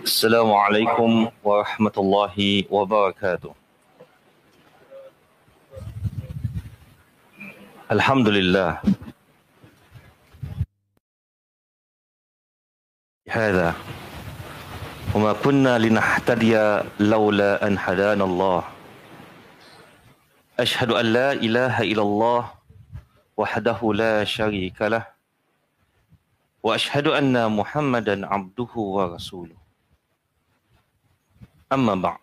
السلام عليكم ورحمة الله وبركاته. الحمد لله. هذا وما كنا لنهتدي لولا أن هدانا الله. أشهد أن لا إله إلا الله وحده لا شريك له. وأشهد أن محمدا عبده ورسوله. Amma ba'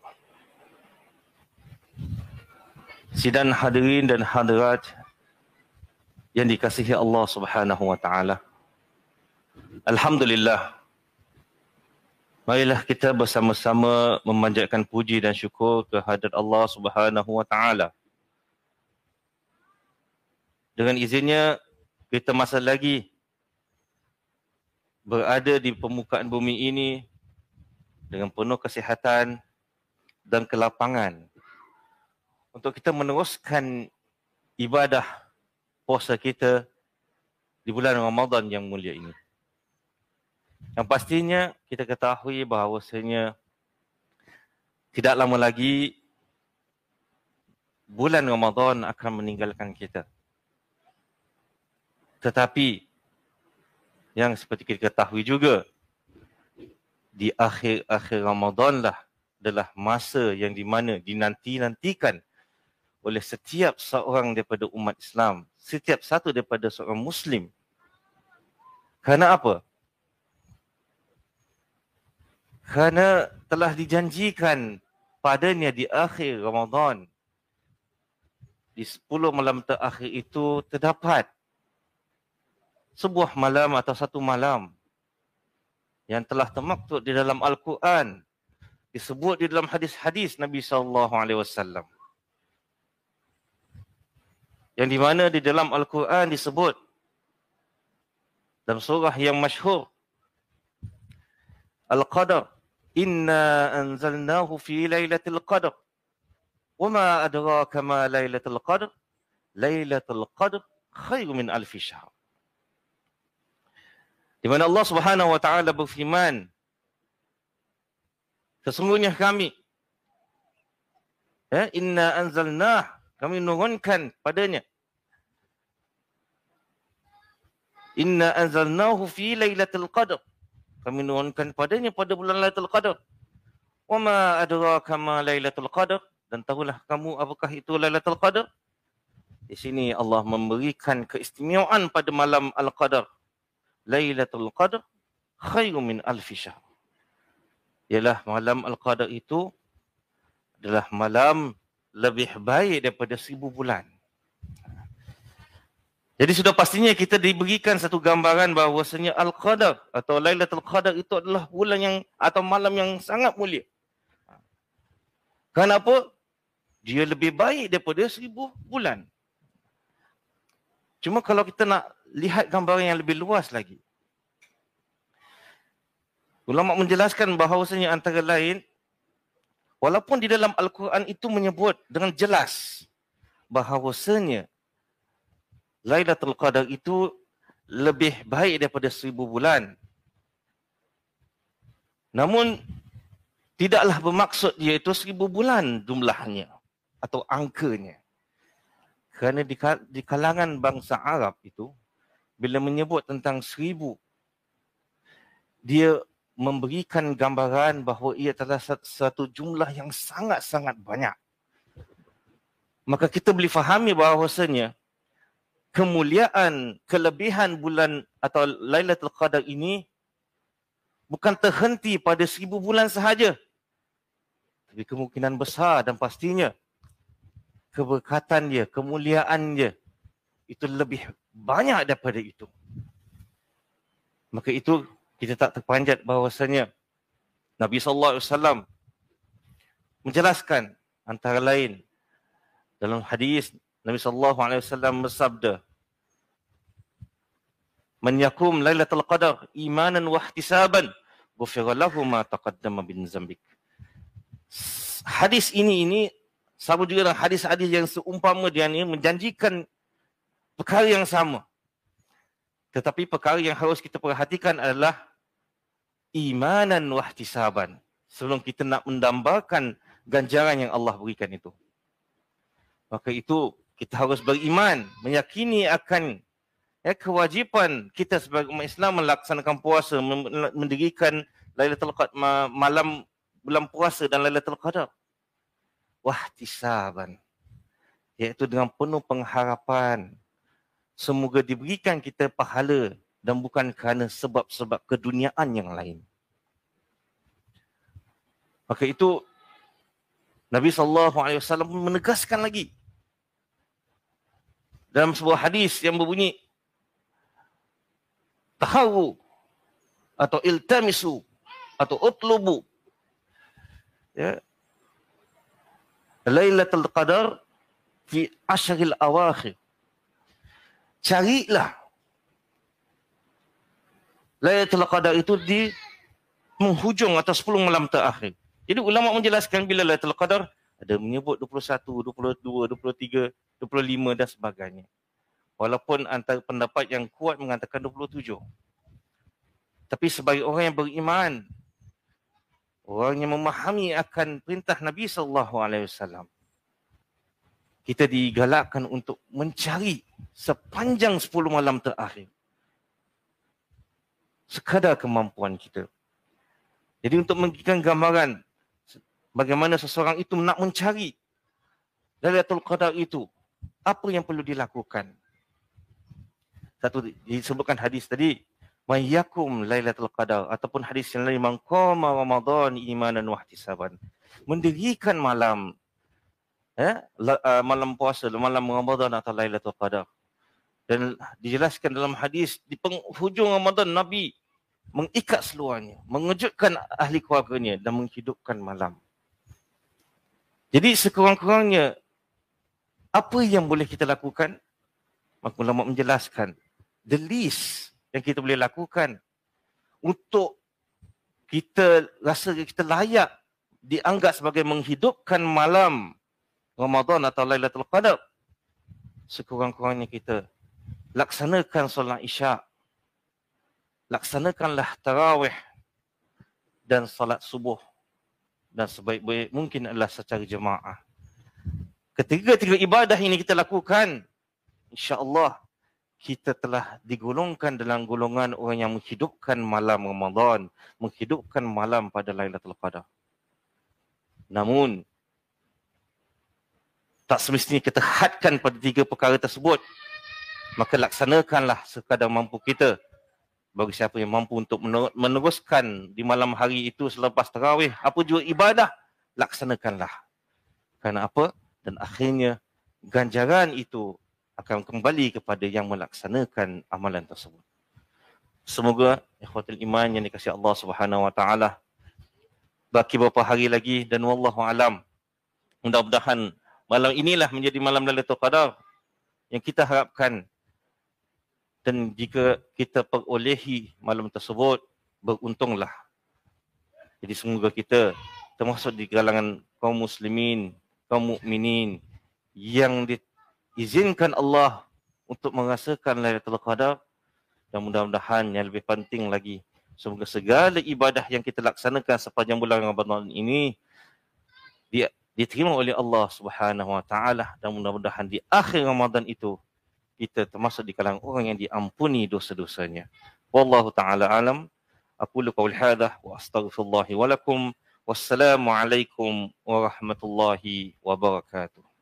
Sidan hadirin dan hadirat yang dikasihi Allah Subhanahu wa taala. Alhamdulillah. Marilah kita bersama-sama memanjatkan puji dan syukur kehadirat Allah Subhanahu wa taala. Dengan izinnya kita masa lagi berada di permukaan bumi ini dengan penuh kesihatan dan kelapangan untuk kita meneruskan ibadah puasa kita di bulan Ramadan yang mulia ini. Yang pastinya kita ketahui bahawasanya tidak lama lagi bulan Ramadan akan meninggalkan kita. Tetapi yang seperti kita ketahui juga di akhir-akhir Ramadan lah adalah masa yang di mana dinanti-nantikan oleh setiap seorang daripada umat Islam, setiap satu daripada seorang Muslim. Kerana apa? Kerana telah dijanjikan padanya di akhir Ramadan, di 10 malam terakhir itu terdapat sebuah malam atau satu malam yang telah termaktub di dalam Al-Quran disebut di dalam hadis-hadis Nabi sallallahu alaihi wasallam. Yang di mana di dalam Al-Quran disebut dalam surah yang masyhur Al-Qadar Inna anzalnahu fi lailatul qadr Wama adraka ma lailatul qadr Lailatul qadr khairu min alfi syahr di mana Allah Subhanahu wa taala berfirman Sesungguhnya kami ya inna anzalna kami nurunkan padanya Inna anzalnahu fi lailatul qadr kami nurunkan padanya pada bulan Lailatul Qadar. Wa ma adraka ma Lailatul Qadar dan tahulah kamu apakah itu Lailatul Qadar? Di sini Allah memberikan keistimewaan pada malam Al-Qadar Lailatul Qadr khairu min alfi syahr. Ialah malam Al-Qadr itu adalah malam lebih baik daripada seribu bulan. Jadi sudah pastinya kita diberikan satu gambaran bahawasanya Al-Qadar atau Lailatul Qadar itu adalah bulan yang atau malam yang sangat mulia. Kenapa? Dia lebih baik daripada seribu bulan. Cuma kalau kita nak lihat gambaran yang lebih luas lagi. Ulama menjelaskan bahawasanya antara lain walaupun di dalam Al-Quran itu menyebut dengan jelas bahawasanya Lailatul Qadar itu lebih baik daripada seribu bulan. Namun tidaklah bermaksud dia itu seribu bulan jumlahnya atau angkanya. Kerana di, di kalangan bangsa Arab itu, bila menyebut tentang seribu, dia memberikan gambaran bahawa ia adalah satu jumlah yang sangat-sangat banyak. Maka kita boleh fahami bahawasanya kemuliaan, kelebihan bulan atau Lailatul Qadar ini bukan terhenti pada seribu bulan sahaja. Tapi kemungkinan besar dan pastinya keberkatan dia, kemuliaan dia itu lebih banyak daripada itu. Maka itu kita tak terpanjat bahawasanya Nabi sallallahu alaihi wasallam menjelaskan antara lain dalam hadis Nabi sallallahu alaihi wasallam bersabda Man yakum lailatul qadar imanan wa ihtisaban ghufira lahu ma taqaddama bin zambik. Hadis ini ini sama juga dengan hadis-hadis yang seumpama dia ini menjanjikan perkara yang sama. Tetapi perkara yang harus kita perhatikan adalah imanan wahtisaban. Sebelum kita nak mendambakan ganjaran yang Allah berikan itu. Maka itu kita harus beriman, meyakini akan ya, kewajipan kita sebagai umat Islam melaksanakan puasa, mendirikan Lailatul Qadar malam bulan puasa dan Lailatul Qadar. Wahtisaban. Iaitu dengan penuh pengharapan. Semoga diberikan kita pahala dan bukan kerana sebab-sebab keduniaan yang lain. Maka itu Nabi SAW menegaskan lagi dalam sebuah hadis yang berbunyi tahawu atau iltamisu atau utlubu ya Lailatul Qadar fi ashril awakhir carilah Lailatul Qadar itu di menghujung atau 10 malam terakhir jadi ulama menjelaskan bila Lailatul Qadar ada menyebut 21, 22, 23, 25 dan sebagainya. Walaupun antara pendapat yang kuat mengatakan 27. Tapi sebagai orang yang beriman, orang yang memahami akan perintah Nabi sallallahu alaihi wasallam, kita digalakkan untuk mencari sepanjang 10 malam terakhir. Sekadar kemampuan kita. Jadi untuk memberikan gambaran bagaimana seseorang itu nak mencari Lailatul Qadar itu, apa yang perlu dilakukan? Satu disebutkan hadis tadi, "Mayyakum Lailatul Qadar" ataupun hadis yang lain, "Man qama Ramadan imanan wa ihtisaban." Mendirikan malam ya, uh, malam puasa, malam Ramadan atau Lailatul Qadar. Dan dijelaskan dalam hadis di penghujung Ramadan Nabi mengikat seluarnya, mengejutkan ahli keluarganya dan menghidupkan malam. Jadi sekurang-kurangnya apa yang boleh kita lakukan? Maka ulama menjelaskan the least yang kita boleh lakukan untuk kita rasa kita layak dianggap sebagai menghidupkan malam Ramadan atau Lailatul Qadar. Sekurang-kurangnya kita laksanakan solat isyak. Laksanakanlah tarawih dan solat subuh dan sebaik-baik mungkin adalah secara jemaah. Ketiga-tiga ibadah ini kita lakukan, insya-Allah kita telah digolongkan dalam golongan orang yang menghidupkan malam Ramadan, menghidupkan malam pada Lailatul Qadar. Namun tak semestinya kita hadkan pada tiga perkara tersebut. Maka laksanakanlah sekadar mampu kita bagi siapa yang mampu untuk meneruskan di malam hari itu selepas tarawih apa juga ibadah laksanakanlah kerana apa dan akhirnya ganjaran itu akan kembali kepada yang melaksanakan amalan tersebut. Semoga ikhwatul iman yang dikasihi Allah Subhanahu wa taala baki beberapa hari lagi dan wallahu alam mudah-mudahan malam inilah menjadi malam Lailatul Qadar yang kita harapkan. Dan jika kita perolehi malam tersebut beruntunglah. Jadi semoga kita termasuk di kalangan kaum muslimin kaum mukminin yang diizinkan Allah untuk merasakan Lailatul Qadar dan mudah-mudahan yang lebih penting lagi semoga segala ibadah yang kita laksanakan sepanjang bulan Ramadan ini dia diterima oleh Allah Subhanahu wa taala dan mudah-mudahan di akhir Ramadan itu kita termasuk di kalangan orang yang diampuni dosa-dosanya. Wallahu taala alam. Aku lu qaul hadha wa astaghfirullah wa lakum. Wassalamualaikum warahmatullahi wabarakatuh.